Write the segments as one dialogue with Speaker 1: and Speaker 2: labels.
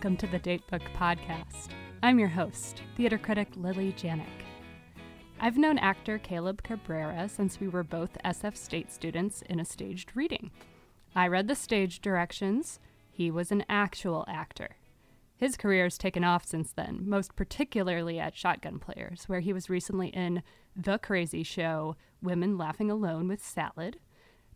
Speaker 1: welcome to the Datebook Podcast. I'm your host, theater critic Lily Janiak. I've known actor Caleb Cabrera since we were both SF State students in a staged reading. I read the stage directions, he was an actual actor. His career has taken off since then, most particularly at Shotgun Players, where he was recently in The Crazy Show Women Laughing Alone with Salad,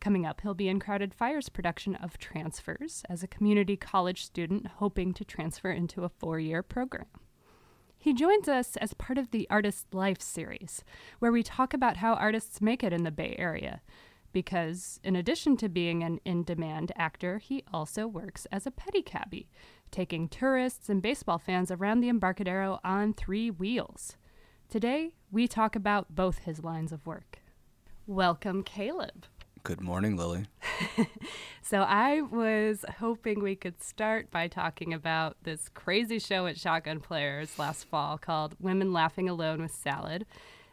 Speaker 1: Coming up, he'll be in Crowded Fire's production of Transfers as a community college student hoping to transfer into a four year program. He joins us as part of the Artist Life series, where we talk about how artists make it in the Bay Area. Because, in addition to being an in demand actor, he also works as a pedicabby, taking tourists and baseball fans around the Embarcadero on three wheels. Today, we talk about both his lines of work. Welcome, Caleb.
Speaker 2: Good morning, Lily.
Speaker 1: so, I was hoping we could start by talking about this crazy show at Shotgun Players last fall called Women Laughing Alone with Salad.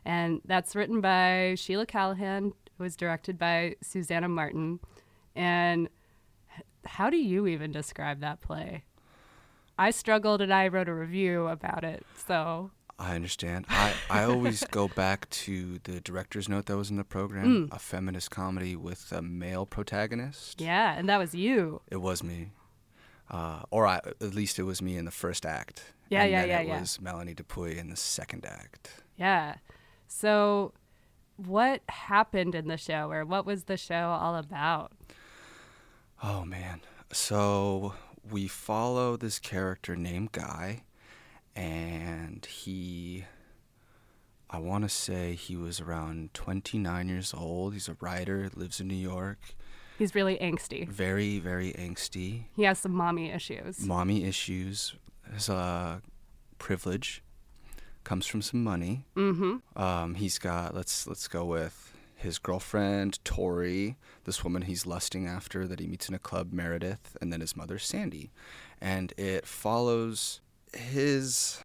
Speaker 1: And that's written by Sheila Callaghan, it was directed by Susannah Martin. And how do you even describe that play? I struggled and I wrote a review about it. So
Speaker 2: I understand. I, I always go back to the director's note that was in the program mm. a feminist comedy with a male protagonist.
Speaker 1: Yeah, and that was you.
Speaker 2: It was me. Uh, or I, at least it was me in the first act.
Speaker 1: Yeah,
Speaker 2: and
Speaker 1: yeah,
Speaker 2: then
Speaker 1: yeah.
Speaker 2: It
Speaker 1: yeah.
Speaker 2: was Melanie Dupuy in the second act.
Speaker 1: Yeah. So, what happened in the show, or what was the show all about?
Speaker 2: Oh, man. So, we follow this character named Guy and he I want to say he was around 29 years old. He's a writer, lives in New York.
Speaker 1: He's really angsty.
Speaker 2: Very, very angsty.
Speaker 1: He has some mommy issues.
Speaker 2: Mommy issues. His uh, privilege comes from some money.
Speaker 1: Mm-hmm.
Speaker 2: Um, he's got let's let's go with his girlfriend Tori, this woman he's lusting after that he meets in a club, Meredith, and then his mother Sandy, and it follows his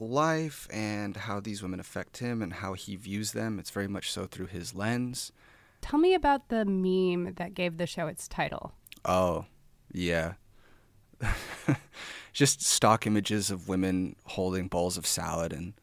Speaker 2: life and how these women affect him and how he views them. It's very much so through his lens.
Speaker 1: Tell me about the meme that gave the show its title.
Speaker 2: Oh, yeah. Just stock images of women holding bowls of salad and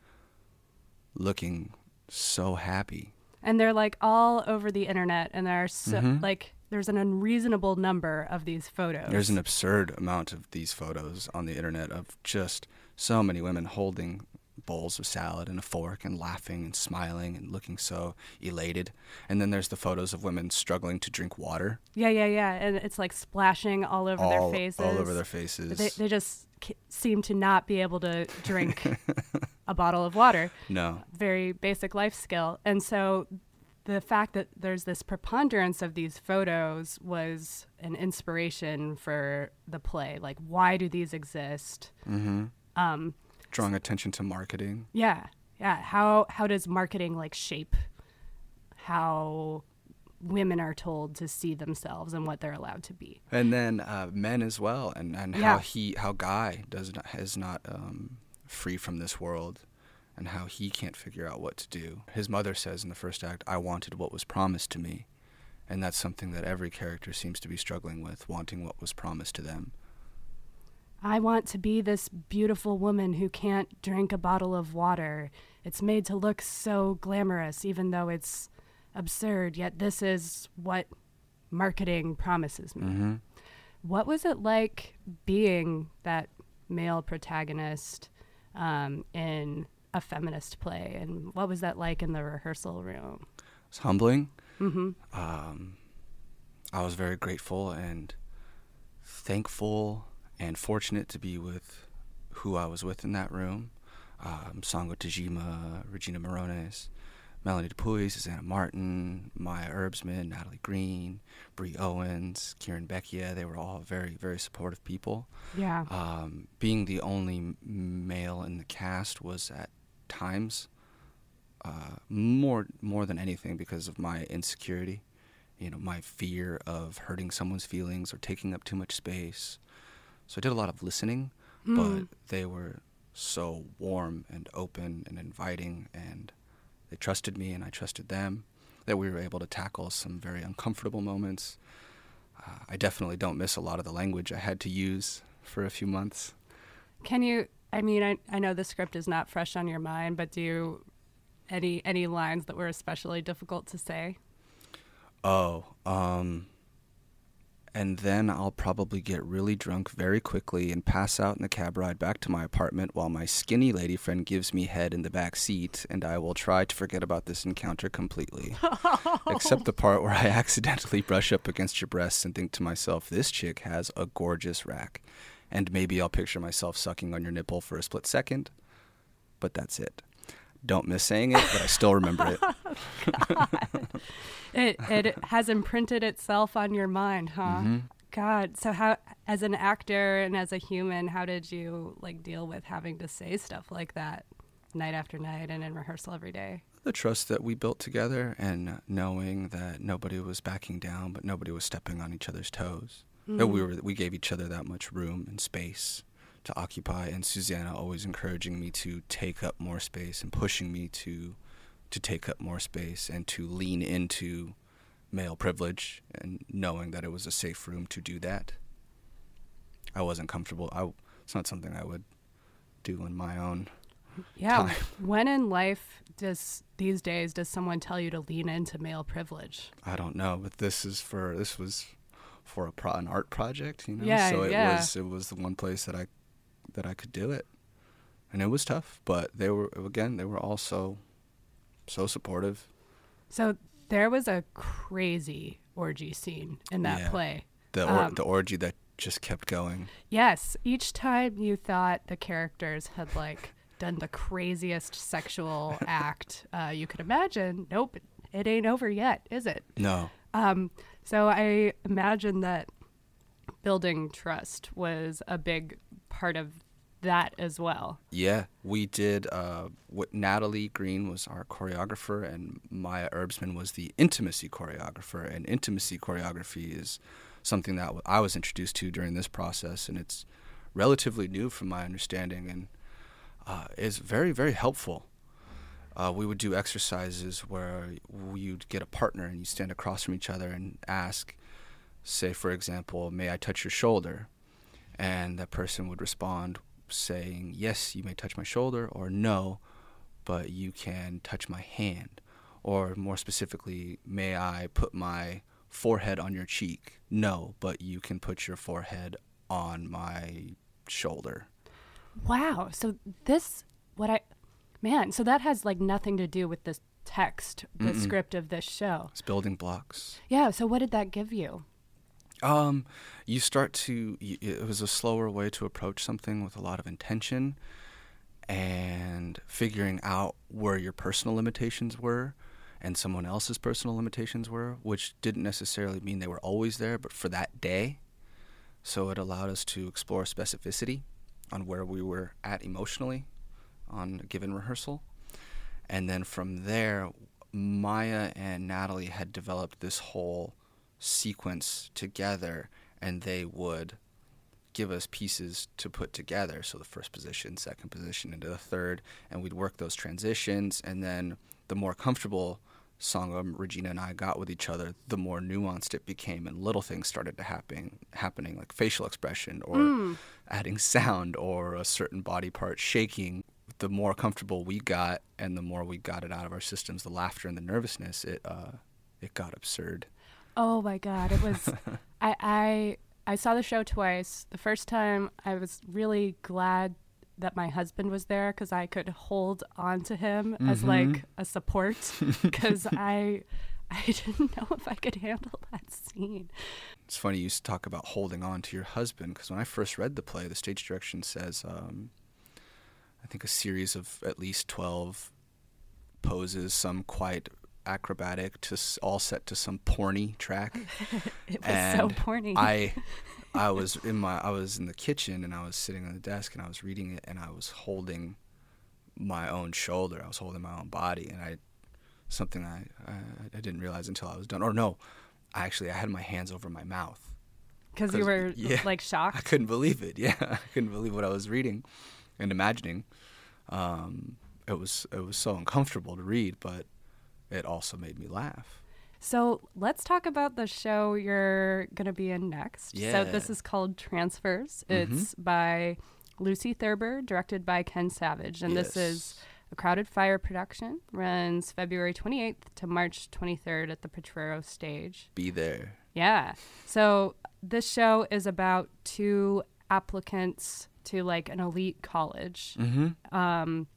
Speaker 2: looking so happy.
Speaker 1: And they're like all over the internet, and there are so,
Speaker 2: Mhm.
Speaker 1: like there's an unreasonable number of these photos.
Speaker 2: There's an absurd amount of these photos on the internet of just so many women holding bowls of salad and a fork and laughing and smiling and looking so elated. And then there's the photos of women struggling to drink water.
Speaker 1: yeah, yeah, yeah, and it's like splashing all over
Speaker 2: all,
Speaker 1: their faces.
Speaker 2: all over their faces.
Speaker 1: They, they just seem to not be able to drink a bottle of water.
Speaker 2: no.
Speaker 1: Very basic life skill. And so the fact that there's this preponderance of these photos was an inspiration for the play. Like, why do these exist?
Speaker 2: Mm-hmm.
Speaker 1: Um,
Speaker 2: Drawing attention to marketing.
Speaker 1: yeah, yeah. How how does marketing like shape how women are told to see themselves and what they're allowed to be?
Speaker 2: And then uh, men as well, and, and
Speaker 1: Yeah.
Speaker 2: how he how Guy does not is not um, free from this world, and how he can't figure out what to do. His mother says in the first act, "I wanted what was promised to me," and that's something that every character seems to be struggling with, wanting what was promised to them.
Speaker 1: I want to be this beautiful woman who can't drink a bottle of water. It's made to look so glamorous, even though it's absurd, yet this is what marketing promises me.
Speaker 2: Mm-hmm.
Speaker 1: What was it like being that male protagonist um, in a feminist play? And what was that like in the rehearsal room?
Speaker 2: It's humbling.
Speaker 1: Mm-hmm.
Speaker 2: Um, I was very grateful and thankful and fortunate to be with who I was with in that room. Um, Sango Tajima, Regina Morones, Melanie Dupuy, Susannah Martin, Maya Herbsman, Natalie Green, Bree Owens, Kieran Beckia. They were all very, very supportive people.
Speaker 1: Yeah.
Speaker 2: Um, being the only male in the cast was at times uh, more more than anything because of my insecurity, you know, my fear of hurting someone's feelings or taking up too much space. So I did a lot of listening,
Speaker 1: Mm.
Speaker 2: but they were so warm and open and inviting, and they trusted me and I trusted them. That we were able to tackle some very uncomfortable moments. Uh, I definitely don't miss a lot of the language I had to use for a few months.
Speaker 1: Can you? I mean, I, I know the script is not fresh on your mind, but do you any any lines that were especially difficult to say?
Speaker 2: Oh, um, and then I'll probably get really drunk very quickly and pass out in the cab ride back to my apartment while my skinny lady friend gives me head in the back seat, and I will try to forget about this encounter completely. Except the part where I accidentally brush up against your breasts and think to myself, this chick has a gorgeous rack. And maybe I'll picture myself sucking on your nipple for a split second, but that's it. Don't miss saying it, but I still remember it.
Speaker 1: it it has imprinted itself on your mind, huh?
Speaker 2: Mm-hmm.
Speaker 1: God. So how as an actor and as a human, how did you like deal with having to say stuff like that night after night and in rehearsal every day?
Speaker 2: The trust that we built together and knowing that nobody was backing down, but nobody was stepping on each other's toes. That we mm. were we gave each other that much room and space to occupy and Susannah always encouraging me to take up more space and pushing me to to take up more space and to lean into male privilege and knowing that it was a safe room to do that. I wasn't comfortable. I it's not something I would do on my own.
Speaker 1: Yeah.
Speaker 2: time.
Speaker 1: When in life does these days does someone tell you to lean into male privilege?
Speaker 2: I don't know, but this is for this was for a pro, an art project, you know.
Speaker 1: Yeah,
Speaker 2: so it
Speaker 1: yeah.
Speaker 2: was it was the one place that I that I could do it, and it was tough. But they were again they were also so supportive.
Speaker 1: So there was a crazy orgy scene in that
Speaker 2: Yeah.
Speaker 1: play.
Speaker 2: The or,
Speaker 1: Um,
Speaker 2: the orgy that just kept going.
Speaker 1: Yes, each time you thought the characters had like done the craziest sexual act uh, you could imagine, nope, it ain't over yet, is it?
Speaker 2: No,
Speaker 1: Um, so I imagine that building trust was a big part of that as well.
Speaker 2: yeah, we did. Uh, Natalie Green was our choreographer, and Maya Herbsman was the intimacy choreographer. And intimacy choreography is something that I was introduced to during this process, and it's relatively new from my understanding, and uh, is very very helpful. Uh, we would do exercises where you'd get a partner and you stand across from each other and ask, say for example, "May I touch your shoulder?" and that person would respond saying, Yes, you may touch my shoulder, or No, but you can touch my hand. Or more specifically, May I put my forehead on your cheek? No, but you can put your forehead on my shoulder.
Speaker 1: Wow. So this, what I, man, so that has like nothing to do with this text, the
Speaker 2: Mm-mm.
Speaker 1: script of this show.
Speaker 2: It's building blocks.
Speaker 1: Yeah. So what did that give you?
Speaker 2: Um, you start to. It was a slower way to approach something with a lot of intention, and figuring out where your personal limitations were, and someone else's personal limitations were, which didn't necessarily mean they were always there, but for that day. So it allowed us to explore specificity on where we were at emotionally on a given rehearsal. And then from there, Maya and Natalie had developed this whole sequence together, and they would give us pieces to put together. So the first position, second position, into the third, and we'd work those transitions. And then the more comfortable song um, Regina and I got with each other, the more nuanced it became, and little things started to happen, happening like facial expression or adding sound or a certain body part shaking. The more comfortable we got, and the more we got it out of our systems, the laughter and the nervousness, it uh, it got absurd.
Speaker 1: Oh my God. It was, I, I, I saw the show twice. The first time I was really glad that my husband was there because I could hold on to him as like a support because I, I didn't know if I could handle that scene.
Speaker 2: It's funny you talk about holding on to your husband because when I first read the play, the stage direction says, um, I think a series of at least 12 poses, some quite acrobatic, to all set to some porny track.
Speaker 1: It was so porny.
Speaker 2: I, I was in my, I was in the kitchen and I was sitting on the desk and I was reading it and I was holding my own shoulder. I was holding my own body and I, something I, I, I didn't realize until I was done. Or no, I actually I had my hands over my mouth.
Speaker 1: Because you were
Speaker 2: yeah.
Speaker 1: like shocked.
Speaker 2: I couldn't believe it. Yeah, I couldn't believe what I was reading and imagining. Um, it was it was so uncomfortable to read, but it also made me laugh.
Speaker 1: So let's talk about the show you're going to be in next. Yeah. So this is called Transfers.
Speaker 2: Mhm.
Speaker 1: It's by Lucy Thurber, directed by Ken Savage. And this is a Crowded Fire production. Runs February 28th to March 23rd at the Potrero stage.
Speaker 2: Be there.
Speaker 1: Yeah. So this show is about two applicants to like an elite college.
Speaker 2: Mm-hmm.
Speaker 1: Um,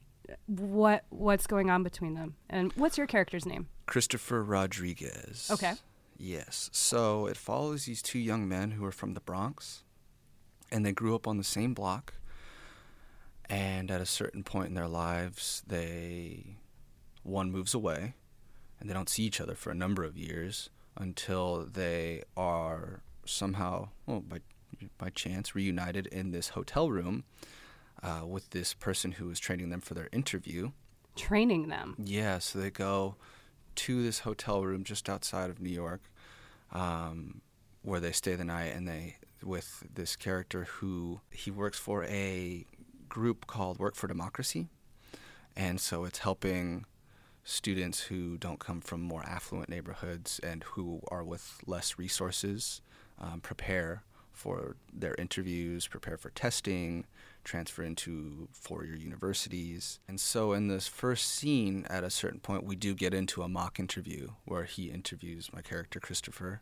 Speaker 1: what what's going on between them, and what's your character's name?
Speaker 2: Christopher Rodriguez.
Speaker 1: Okay.
Speaker 2: Yes. So it follows these two young men who are from the Bronx, and they grew up on the same block. And at a certain point in their lives, they one moves away, and they don't see each other for a number of years until they are somehow, well, by by chance, reunited in this hotel room uh, with this person who is training them for their interview.
Speaker 1: Training them.
Speaker 2: Yeah, so they go to this hotel room just outside of New York, um, where they stay the night, and they with this character who he works for a group called Work for Democracy, and so it's helping students who don't come from more affluent neighborhoods and who are with less resources um, prepare for their interviews, prepare for testing, transfer into four year universities. And so, in this first scene, at a certain point, we do get into a mock interview where he interviews my character, Christopher.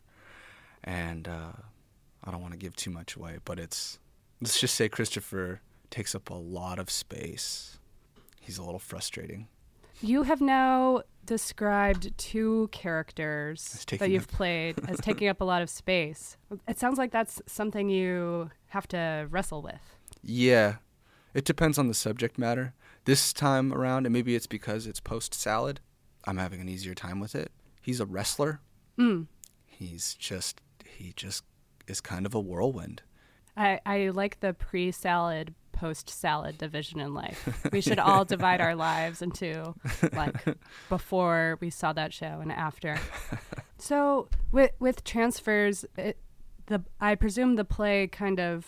Speaker 2: And uh, I don't want to give too much away, but it's, let's just say Christopher takes up a lot of space. He's a little frustrating.
Speaker 1: You have now described two characters that you've played as taking up a lot of space. It sounds like that's something you have to wrestle with.
Speaker 2: Yeah, it depends on the subject matter. This time around, and maybe it's because it's post salad, I'm having an easier time with it. He's a wrestler.
Speaker 1: Mm.
Speaker 2: He's just he just is kind of a whirlwind.
Speaker 1: I, I like the pre salad, post salad division in life. We should all divide our lives into like before we saw that show and after. So with with transfers, it, the I presume the play kind of.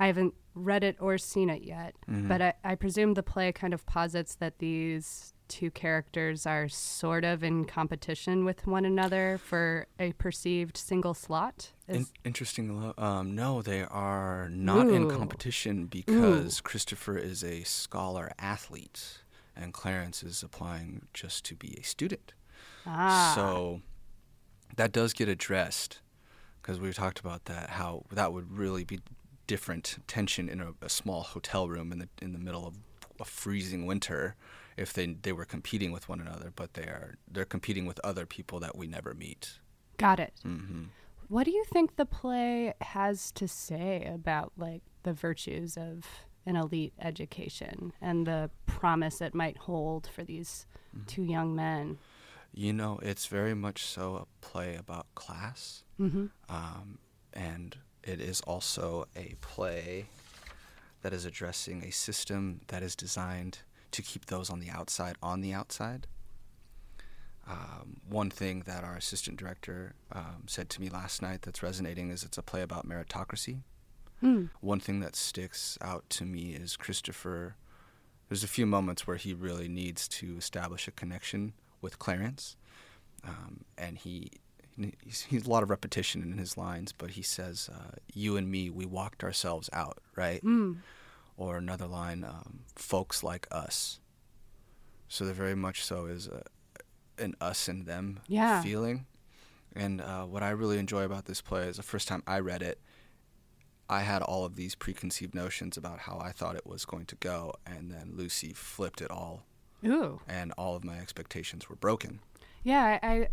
Speaker 1: I haven't read it or seen it yet,
Speaker 2: Mhm.
Speaker 1: but I, I presume the play kind of posits that these two characters are sort of in competition with one another for a perceived single slot.
Speaker 2: In- interesting. Um, no, they are not in competition because Christopher is a scholar athlete, and Clarence is applying just to be a student.
Speaker 1: ah,
Speaker 2: So that does get addressed because we talked about that. How that would really be different tension in a, a small hotel room in the in the middle of a freezing winter if they they were competing with one another, but they are they're competing with other people that we never meet.
Speaker 1: got it.
Speaker 2: hmm
Speaker 1: What do you think the play has to say about like the virtues of an elite education and the promise it might hold for these two young men?
Speaker 2: You know, it's very much so a play about class,
Speaker 1: Mm-hmm.
Speaker 2: um, and it is also a play that is addressing a system that is designed to keep those on the outside on the outside. Um, one thing that our assistant director um, said to me last night that's resonating is it's a play about meritocracy.
Speaker 1: Mm.
Speaker 2: One thing that sticks out to me is Christopher. There's a few moments where he really needs to establish a connection with Clarence, um, and he he's, he's a lot of repetition in his lines, but he says, uh, "You and me, we walked ourselves out, right?"
Speaker 1: Mm.
Speaker 2: Or another line, um, "Folks like us." So there very much so is a, an us and them
Speaker 1: Yeah.
Speaker 2: feeling. And uh, what I really enjoy about this play is the first time I read it, I had all of these preconceived notions about how I thought it was going to go, and then Lucy flipped it all,
Speaker 1: Ooh.
Speaker 2: and all of my expectations were broken.
Speaker 1: Yeah, I, I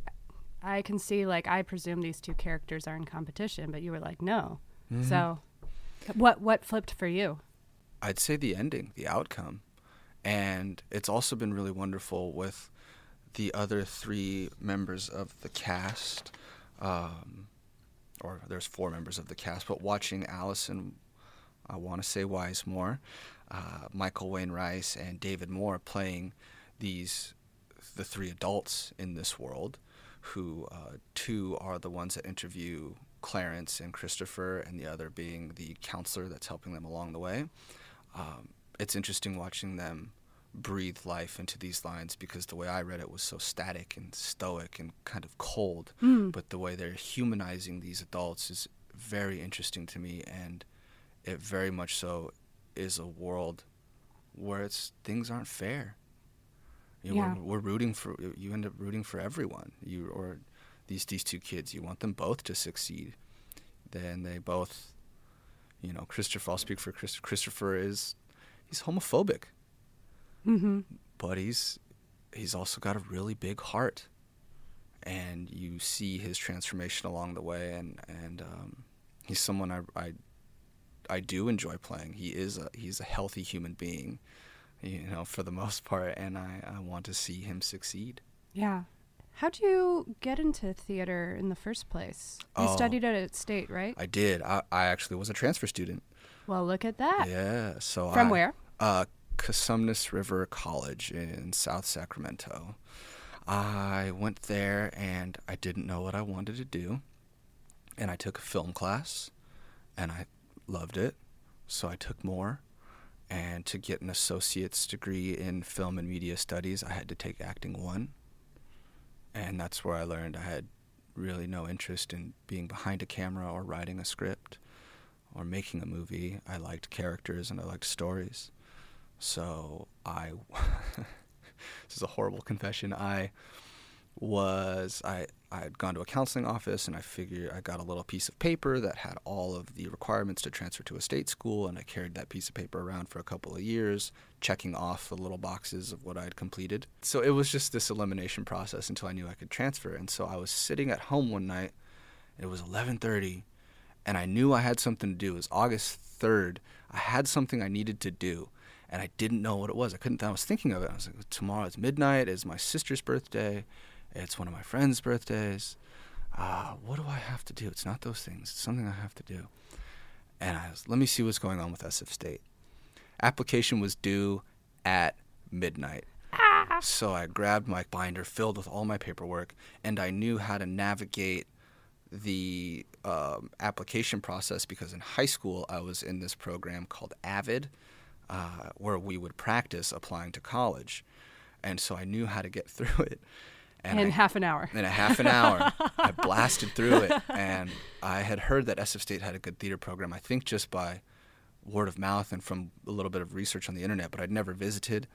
Speaker 1: I can see like I presume these two characters are in competition, but you were like, no.
Speaker 2: Mm-hmm.
Speaker 1: So what what flipped for you?
Speaker 2: I'd say the ending, the outcome. And it's also been really wonderful with the other three members of the cast. Um, or there's four members of the cast, but watching Allison, I want to say Wisemore, uh, Michael Wayne Rice, and David Moore playing these, the three adults in this world, who uh, two are the ones that interview Clarence and Christopher, and the other being the counselor that's helping them along the way. Um, it's interesting watching them breathe life into these lines because the way I read it was so static and stoic and kind of cold.
Speaker 1: Mm.
Speaker 2: But the way they're humanizing these adults is very interesting to me, and it very much so is a world where it's things aren't fair. You know,
Speaker 1: Yeah.
Speaker 2: we're, we're rooting for you end up rooting for everyone. You or these these two kids, you want them both to succeed. Then they both, you know, Christopher. I'll speak for Chris, Christopher. Is he's homophobic,
Speaker 1: Mm-hmm.
Speaker 2: but he's he's also got a really big heart, and you see his transformation along the way. And and um, he's someone I, I I do enjoy playing. He is a he's a healthy human being, you know, for the most part, and I, I want to see him succeed.
Speaker 1: Yeah. How'd you get into theater in the first place? You
Speaker 2: Oh.
Speaker 1: studied it at State, right?
Speaker 2: I did. I, I actually was a transfer student.
Speaker 1: well, look at that.
Speaker 2: Yeah. So
Speaker 1: From
Speaker 2: I-
Speaker 1: where?
Speaker 2: Uh, Cosumnes River College in South Sacramento. I went there and I didn't know what I wanted to do, and I took a film class, and I loved it, so I took more. And to get an associate's degree in film and media studies, I had to take acting one. And that's where I learned I had really no interest in being behind a camera or writing a script or making a movie. I liked characters and I liked stories. So I, this is a horrible confession. I was I I had gone to a counseling office and I figured I got a little piece of paper that had all of the requirements to transfer to a state school and I carried that piece of paper around for a couple of years, checking off the little boxes of what I had completed. So it was just this elimination process until I knew I could transfer. And so I was sitting at home one night. It was 11:30 and I knew I had something to do. It was August 3rd. I had something I needed to do, and I didn't know what it was. I couldn't. I was thinking of it. I was like, tomorrow is midnight. It's my sister's birthday. It's one of my friends' birthdays. Uh, what do I have to do? It's not those things. It's something I have to do. And I was, let me see what's going on with SF State. Application was due at midnight. Ah. So I grabbed my binder filled with all my paperwork, and I knew how to navigate the um, application process because in high school I was in this program called AVID, uh, where we would practice applying to college, and so I knew how to get through it.
Speaker 1: In
Speaker 2: I-
Speaker 1: half an hour.
Speaker 2: in a half an hour, I blasted through it, and I had heard that SF State had a good theater program. I think just by word of mouth and from a little bit of research on the internet, but I'd never visited,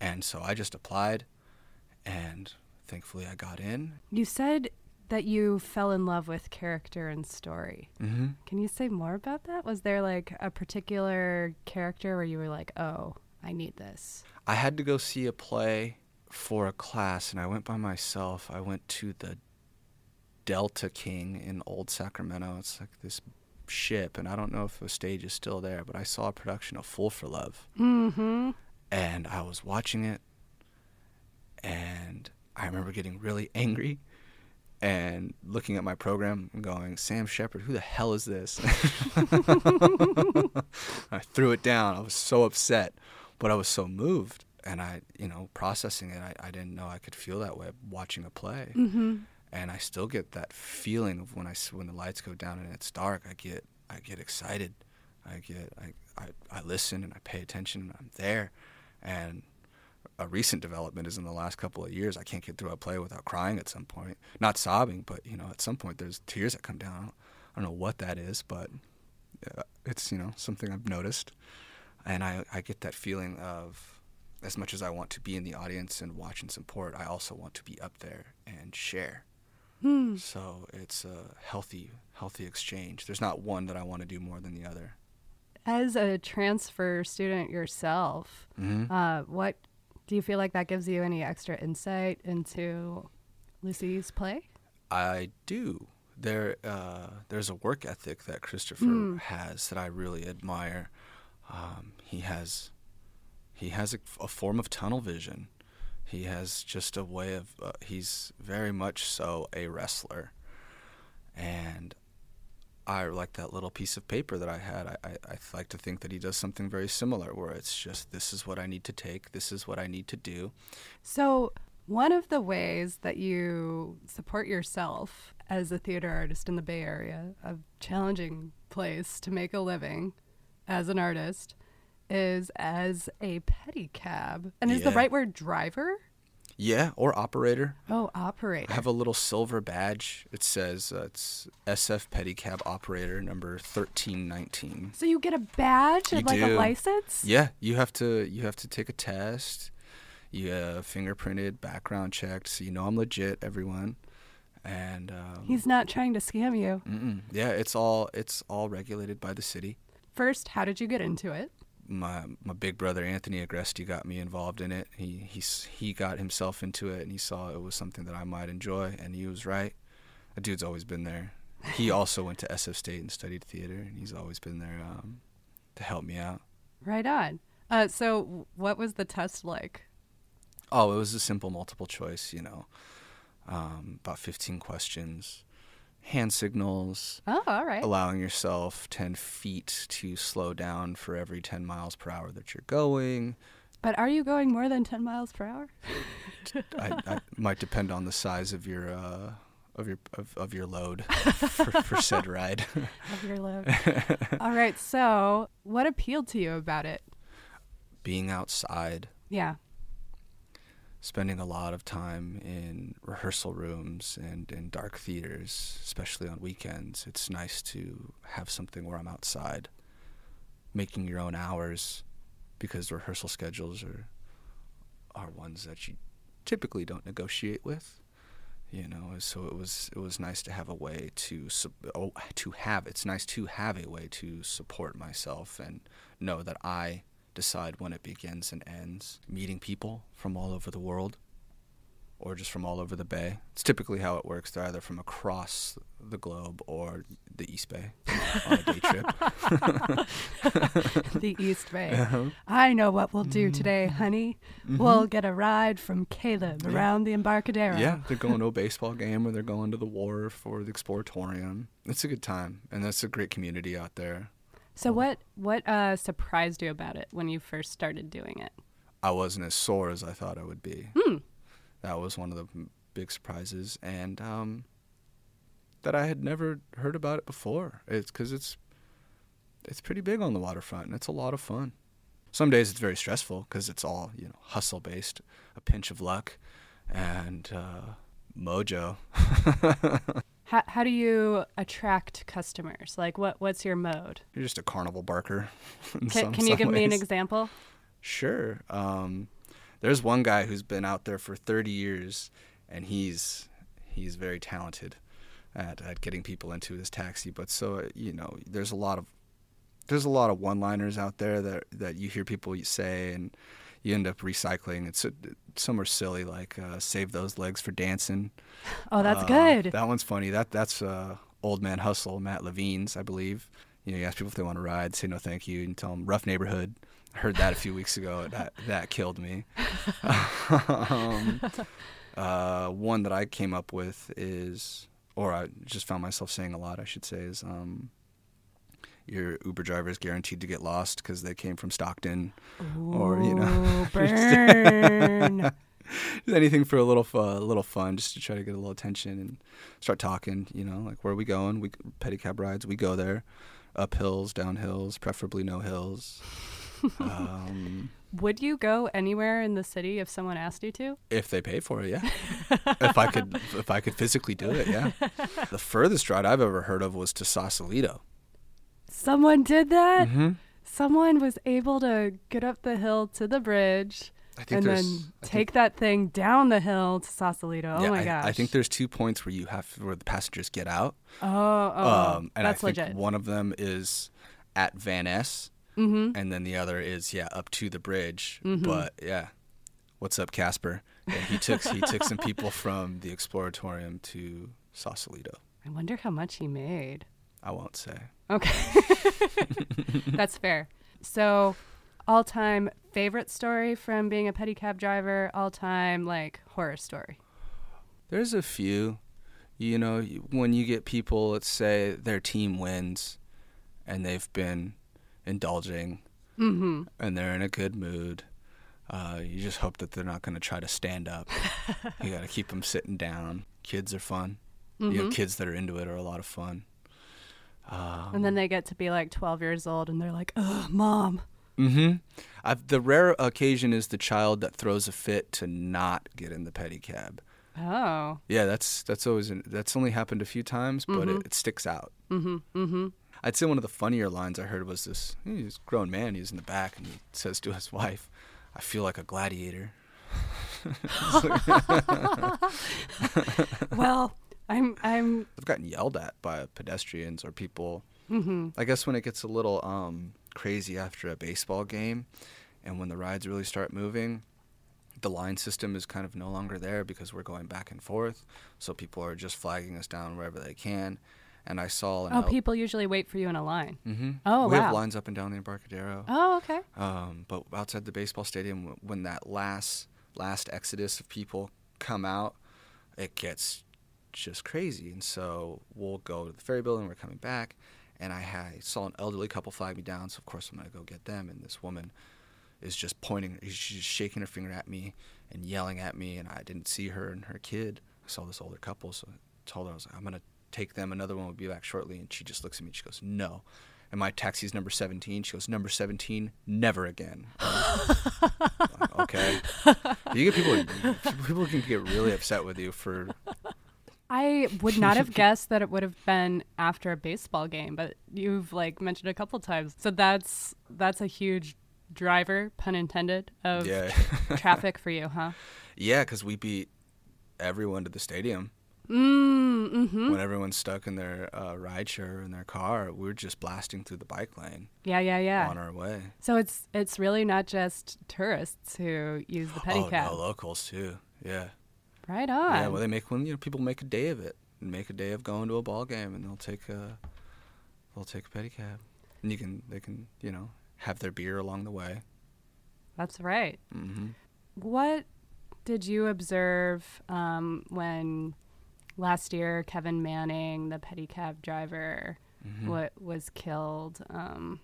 Speaker 2: and so I just applied, and thankfully I got in.
Speaker 1: You said that you fell in love with character and story.
Speaker 2: Mm-hmm.
Speaker 1: Can you say more about that? Was there like a particular character where you were like, oh, I need this?
Speaker 2: I had to go see a play for a class, and I went by myself. I went to the Delta King in Old Sacramento. It's like this ship, and I don't know if the stage is still there, but I saw a production of Fool for Love.
Speaker 1: Mm-hmm.
Speaker 2: and I was watching it, and I remember getting really angry and looking at my program and going, Sam Shepard, who the hell is this? I threw it down. I was so upset, but I was so moved. And I, you know, processing it, I, I didn't know I could feel that way watching a play.
Speaker 1: Mm-hmm.
Speaker 2: And I still get that feeling of when I when the lights go down and it's dark. I get I get excited. I get I, I, I listen and I pay attention and I'm there. And a recent development is in the last couple of years. I can't get through a play without crying at some point. Not sobbing, but you know, at some point there's tears that come down. I don't, I don't know what that is, but uh, it's you know something I've noticed, and I I get that feeling of as much as I want to be in the audience and watch and support, I also want to be up there and share.
Speaker 1: Hmm.
Speaker 2: So it's a healthy healthy exchange. There's not one that I want to do more than the other.
Speaker 1: As a transfer student yourself,
Speaker 2: Mm-hmm.
Speaker 1: uh, what do you feel like that gives you any extra insight into Lucy's play?
Speaker 2: I do. There, uh, there's a work ethic that Christopher
Speaker 1: Mm.
Speaker 2: has that I really admire. Um, he has, he has a, a form of tunnel vision. He has just a way of. Uh, he's very much so a wrestler, and I like that little piece of paper that I had. I, I, I like to think that he does something very similar, where it's just this is what I need to take, this is what I need to do.
Speaker 1: So, one of the ways that you support yourself as a theater artist in the Bay Area, a challenging place to make a living as an artist, is as a pedicab. And is the right word driver?
Speaker 2: Yeah, or operator.
Speaker 1: Oh, operator.
Speaker 2: I have a little silver badge. It says uh, it's SF Pedicab Operator number thirteen nineteen.
Speaker 1: so you get a badge and like a license?
Speaker 2: Yeah, you have to you have to take a test. You uh, fingerprinted, background checked, so you know I'm legit. Everyone, and um,
Speaker 1: He's not trying to scam you.
Speaker 2: mm-mm. yeah, it's all it's all regulated by the city.
Speaker 1: First, how did you get into it?
Speaker 2: My my big brother Anthony Agresti got me involved in it. He he's he got himself into it and he saw it was something that I might enjoy and he was right. That dude's always been there. He also went to SF State and studied theater and he's always been there um, to help me out.
Speaker 1: Right on. Uh, so, what was the test like?
Speaker 2: Oh, it was a simple multiple choice, you know, um, about 15 questions, hand signals,
Speaker 1: Oh, all right.
Speaker 2: allowing yourself 10 feet to slow down for every 10 miles per hour that you're going.
Speaker 1: But are you going more than 10 miles per hour?
Speaker 2: I, I might depend on the size of your uh, of your of, of your load for, for said ride.
Speaker 1: Of your load. all right. So, what appealed to you about it?
Speaker 2: Being outside,
Speaker 1: Yeah.
Speaker 2: Spending a lot of time in rehearsal rooms and in dark theaters, especially on weekends. It's nice to have something where I'm outside, making your own hours, because rehearsal schedules are are ones that you typically don't negotiate with. You know, so it was it was nice to have a way to oh, to have it's nice to have a way to support myself and know that I decide when it begins and ends. Meeting people from all over the world or just from all over the bay. It's typically how it works. They're either from across the globe or the East Bay on a day trip.
Speaker 1: the East Bay.
Speaker 2: Uh-huh.
Speaker 1: I know what we'll do today, honey. We'll get a ride from Caleb
Speaker 2: Mm-hmm. Yeah.
Speaker 1: around the Embarcadero.
Speaker 2: Yeah, they're going to a baseball game or they're going to the wharf or the exploratorium. It's a good time, and that's a great community out there.
Speaker 1: So what what uh, surprised you about it when you first started doing it?
Speaker 2: I wasn't as sore as I thought I would be.
Speaker 1: Hmm.
Speaker 2: That was one of the big surprises, and um, that I had never heard about it before. It's because it's it's pretty big on the waterfront, and it's a lot of fun. Some days it's very stressful because it's all you know hustle based, a pinch of luck, and uh, mojo.
Speaker 1: How how do you attract customers? Like what what's your mode?
Speaker 2: You're just a carnival barker.
Speaker 1: Can,
Speaker 2: some-
Speaker 1: can you give me an example?
Speaker 2: Sure. Um, there's one guy who's been out there for 30 years, and he's he's very talented at, at getting people into his taxi. But so uh, you know, there's a lot of there's a lot of one-liners out there that that you hear people say, and you end up recycling. It's uh, some are silly, like uh, "save those legs for dancing."
Speaker 1: Oh, that's
Speaker 2: Uh,
Speaker 1: good.
Speaker 2: That one's funny. That that's uh, Old Man Hustle, Matt Levine's, I believe. You know, you ask people if they want to ride, say no, thank you, and tell them rough neighborhood. I heard that a few weeks ago. That that killed me. um, uh, one that I came up with is, or I just found myself saying a lot. I should say is. Um, your Uber driver is guaranteed to get lost because they came from Stockton, or you know,
Speaker 1: Ooh, burn.
Speaker 2: anything for a little a little fun, just to try to get a little attention and start talking. You know, like where are we going? We pedicab rides. We go there, up hills, down hills, preferably no hills. um,
Speaker 1: Would you go anywhere in the city if someone asked you to?
Speaker 2: if they pay for it, yeah. if I could, if I could physically do it, yeah. The furthest ride I've ever heard of was to Sausalito.
Speaker 1: Someone did that?
Speaker 2: Mm-hmm.
Speaker 1: Someone was able to get up the hill to the bridge
Speaker 2: I think
Speaker 1: and then take that thing down the hill to Sausalito. Oh
Speaker 2: yeah,
Speaker 1: my
Speaker 2: I,
Speaker 1: gosh.
Speaker 2: I think there's two points where you have where the passengers get out.
Speaker 1: Oh, oh,
Speaker 2: um, and
Speaker 1: that's
Speaker 2: I think
Speaker 1: legit.
Speaker 2: one of them is at Van Ness,
Speaker 1: mm-hmm.
Speaker 2: and then the other is yeah up to the bridge.
Speaker 1: Mhm.
Speaker 2: But yeah, what's up, Casper? Yeah, he took he took some people from the Exploratorium to Sausalito.
Speaker 1: I wonder how much he made.
Speaker 2: I won't say.
Speaker 1: Okay. That's fair. So, all time favorite story from being a pedicab driver, all time like horror story.
Speaker 2: There's a few, you know, when you get people, let's say their team wins, and they've been indulging,
Speaker 1: Mm-hmm.
Speaker 2: and they're in a good mood. Uh, you just hope that they're not going to try to stand up. you got to keep them sitting down. Kids are fun. You know, kids that are into it are a lot of fun. Um,
Speaker 1: And then they get to be like 12 years old and they're like, "Ugh, mom,
Speaker 2: Mm-hmm. I've, the rare occasion is the child that throws a fit to not get in the pedicab.
Speaker 1: Oh.
Speaker 2: Yeah, that's that's always an, that's only happened a few times, but
Speaker 1: Mhm.
Speaker 2: it, it sticks out.
Speaker 1: Mm-hmm. Mm-hmm.
Speaker 2: I'd say one of the funnier lines I heard was this: he's a grown man, he's in the back, and he says to his wife, "I feel like a gladiator."
Speaker 1: well, I'm I'm
Speaker 2: I've gotten yelled at by pedestrians or people.
Speaker 1: mm-hmm.
Speaker 2: I guess when it gets a little um, crazy after a baseball game, and when the rides really start moving, the line system is kind of no longer there because we're going back and forth. So people are just flagging us down wherever they can. And I saw an
Speaker 1: Oh, people usually wait for you in a line.
Speaker 2: Mm-hmm.
Speaker 1: Oh,
Speaker 2: we
Speaker 1: wow.
Speaker 2: have lines up and down the Embarcadero.
Speaker 1: Oh, okay.
Speaker 2: Um, but outside the baseball stadium, when that last last exodus of people come out, it gets just crazy. And so we'll go to the ferry building. We're coming back, and I, ha- I saw an elderly couple flag me down. So of course I'm gonna go get them. And this woman is just pointing. She's just shaking her finger at me and yelling at me. And I didn't see her and her kid. I saw this older couple. So I told her I was like, I'm gonna take them. Another one will be back shortly. And she just looks at me. and She goes, No. And my taxi's number 17. She goes, Number 17, never again. Like, okay. You get people. People can get really upset with you for.
Speaker 1: I would not have guessed that it would have been after a baseball game, but you've like mentioned a couple times. So that's that's a huge driver, pun intended, of
Speaker 2: Yeah.
Speaker 1: traffic for you, huh?
Speaker 2: yeah, because we beat everyone to the stadium
Speaker 1: Mm, mm-hmm.
Speaker 2: when everyone's stuck in their uh, ride share or in their car. We're just blasting through the bike lane
Speaker 1: Yeah, yeah, yeah.
Speaker 2: on our way.
Speaker 1: So it's it's really not just tourists who use the pedicab.
Speaker 2: Oh no, locals too. Yeah.
Speaker 1: Right on.
Speaker 2: Yeah. Well, they make when you know people make a day of it and make a day of going to a ball game, and they'll take a they'll take a pedicab, and you can they can you know have their beer along the way.
Speaker 1: That's right.
Speaker 2: hmm
Speaker 1: What did you observe um, when last year Kevin Manning, the pedicab driver,
Speaker 2: hmm
Speaker 1: what was killed? Um,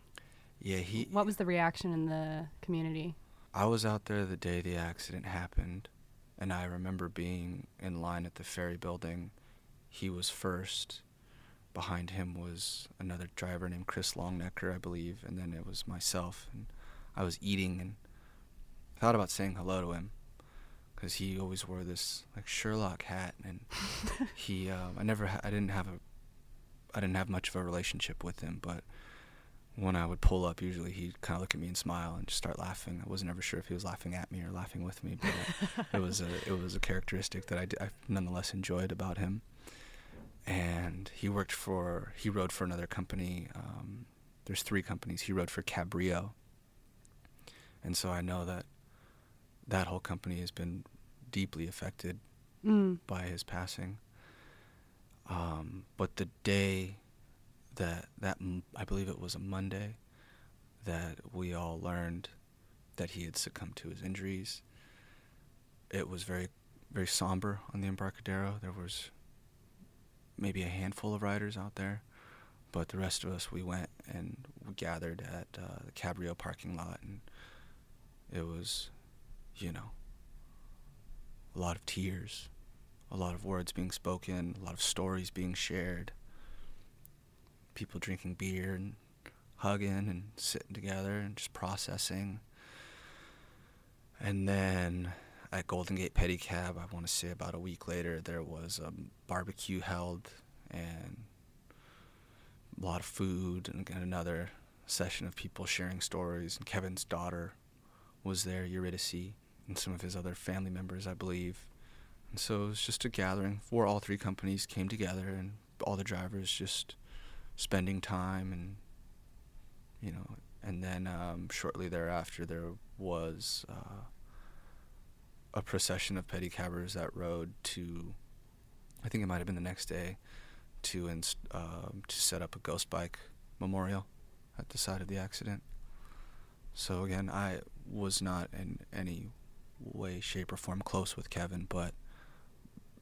Speaker 2: Yeah, he.
Speaker 1: what was the reaction in the community?
Speaker 2: I was out there the day the accident happened, and I remember being in line at the ferry building. He was first. Behind him was another driver named Chris Longnecker, I believe, and then it was myself. And I was eating and thought about saying hello to him because he always wore this like Sherlock hat, and he. Um, I never. Ha- I didn't have a. I didn't have much of a relationship with him, but when I would pull up, usually he'd kind of look at me and smile and just start laughing. I wasn't ever sure if he was laughing at me or laughing with me, but it was a it was a characteristic that I, d- I nonetheless enjoyed about him. And he worked for he rode for another company. Um, there's three companies. He rode for Cabrio, and so I know that that whole company has been deeply affected
Speaker 1: Mm.
Speaker 2: by his passing. Um, but the day that that I believe it was a Monday that we all learned that he had succumbed to his injuries. It was very very somber on the Embarcadero. There was maybe a handful of riders out there, but the rest of us we went and we gathered at uh, the Cabrio parking lot, and it was, you know, a lot of tears, a lot of words being spoken, a lot of stories being shared, people drinking beer and hugging and sitting together and just processing. And then at Golden Gate Pedicab, I want to say about a week later, there was a barbecue held and a lot of food and another session of people sharing stories. And Kevin's daughter was there, Eurydice, and some of his other family members, I believe. And so it was just a gathering where all three companies came together and all the drivers just spending time and, you know, and then um, shortly thereafter there was uh, a procession of pedicabbers that rode to, I think it might have been the next day, to inst- um to set up a ghost bike memorial at the site of the accident. So again, I was not in any way, shape, or form close with Kevin, but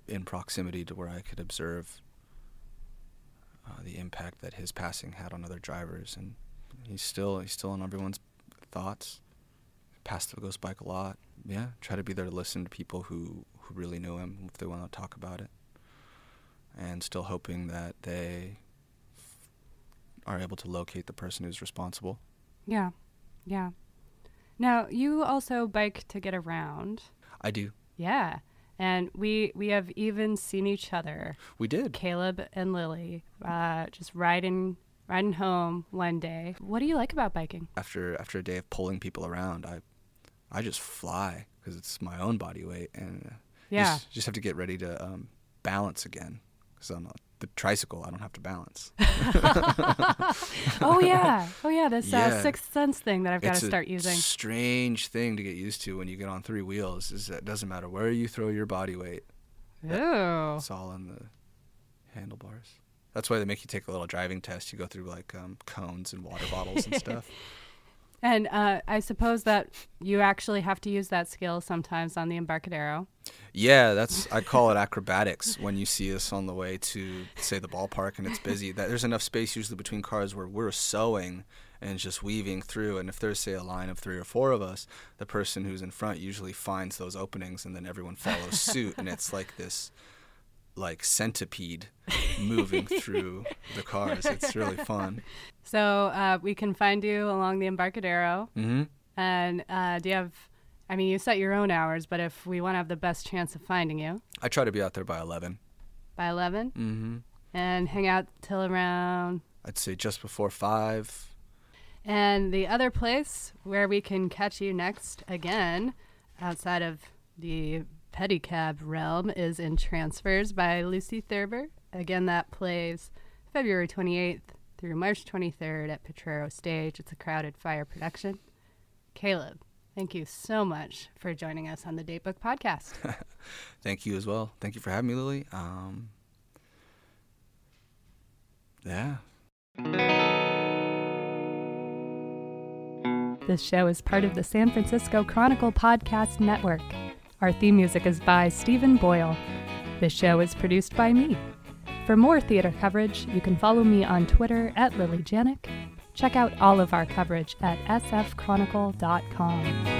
Speaker 2: in proximity to where I could observe uh, the impact that his passing had on other drivers, and he's still he's still in everyone's thoughts. Passed the ghost bike a lot. Yeah, try to be there to listen to people who who really knew him if they want to talk about it, and still hoping that they are able to locate the person who's responsible.
Speaker 1: Yeah. Yeah. Now, you also bike to get around.
Speaker 2: I do.
Speaker 1: Yeah. And we we have even seen each other,
Speaker 2: We did.
Speaker 1: Caleb and Lily, uh, just riding riding home one day. What do you like about biking?
Speaker 2: After after a day of pulling people around, I I just fly because it's my own body weight, and uh,
Speaker 1: Yeah.
Speaker 2: just, just have to get ready to um, balance again. Because I'm the, the tricycle, I don't have to balance.
Speaker 1: oh yeah. Oh yeah. This uh, sixth sense thing that I've got to start using.
Speaker 2: strange thing to get used to when you get on three wheels. Is that it doesn't matter where you throw your body weight,
Speaker 1: Ooh.
Speaker 2: it's all on the handlebars. That's why they make you take a little driving test. You go through like um, cones and water bottles and stuff.
Speaker 1: And uh, I suppose that you actually have to use that skill sometimes on the Embarcadero.
Speaker 2: Yeah, that's I call it acrobatics when you see us on the way to say the ballpark and it's busy. That there's enough space usually between cars where we're sewing and just weaving through. And if there's say a line of three or four of us, the person who's in front usually finds those openings and then everyone follows suit and it's like this like centipede moving through the cars. It's really fun.
Speaker 1: So uh, we can find you along the Embarcadero.
Speaker 2: hmm
Speaker 1: And uh, do you have? I mean, you set your own hours, but if we want to have the best chance of finding you
Speaker 2: I try to be out there by 11.
Speaker 1: by eleven
Speaker 2: hmm
Speaker 1: and hang out till around.
Speaker 2: I'd say just before five.
Speaker 1: And the other place where we can catch you next again, outside of the pedicab realm, is in Transfers by Lucy Thurber. Again, that plays February 28th through March 23rd at Potrero Stage. It's a crowded fire production. Caleb, thank you so much for joining us on the Datebook Podcast.
Speaker 2: Thank you as well. Thank you for having me, Lily. Um, yeah.
Speaker 1: This show is part of the San Francisco Chronicle Podcast Network. Our theme music is by Stephen Boyle. This show is produced by me. For more theater coverage, you can follow me on Twitter at Lily Janiak. Check out all of our coverage at sfchronicle.com.